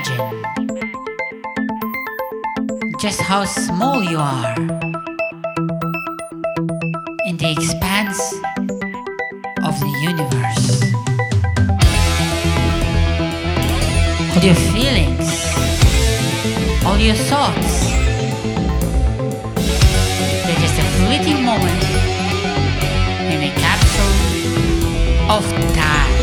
imagine just how small you are in the expanse of the universe. All your feelings, all your thoughts, they're just a fleeting moment in a capsule of time.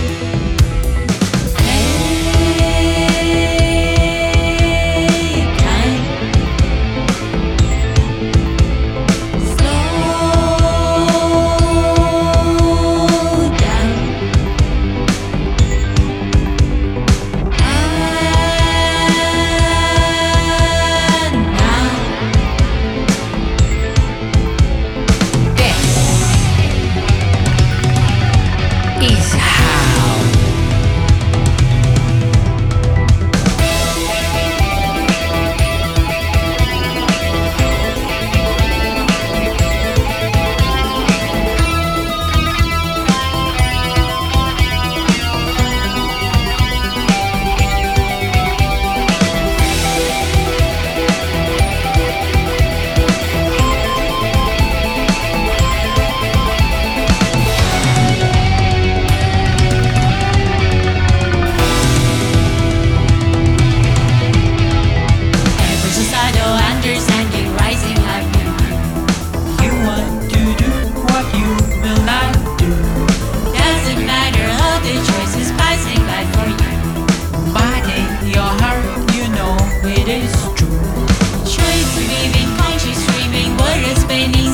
with you.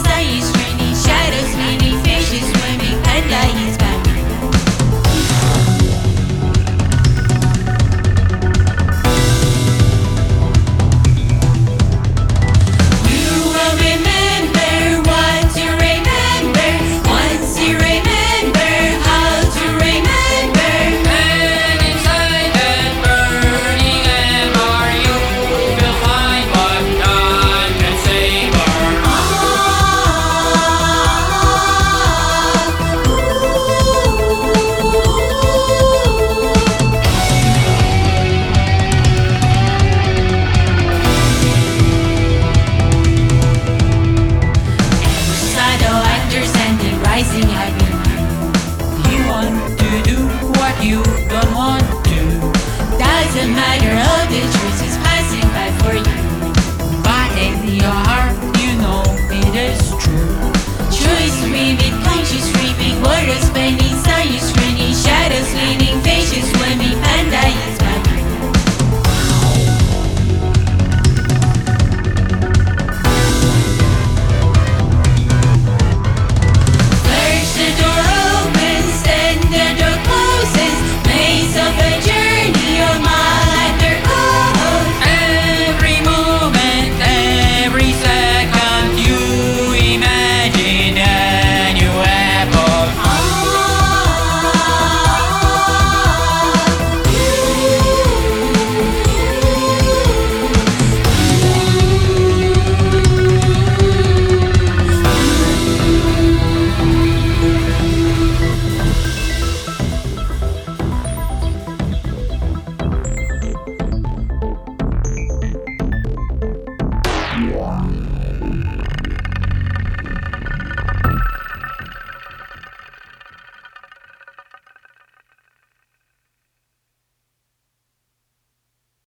doesn't matter of the truth is passing by for you.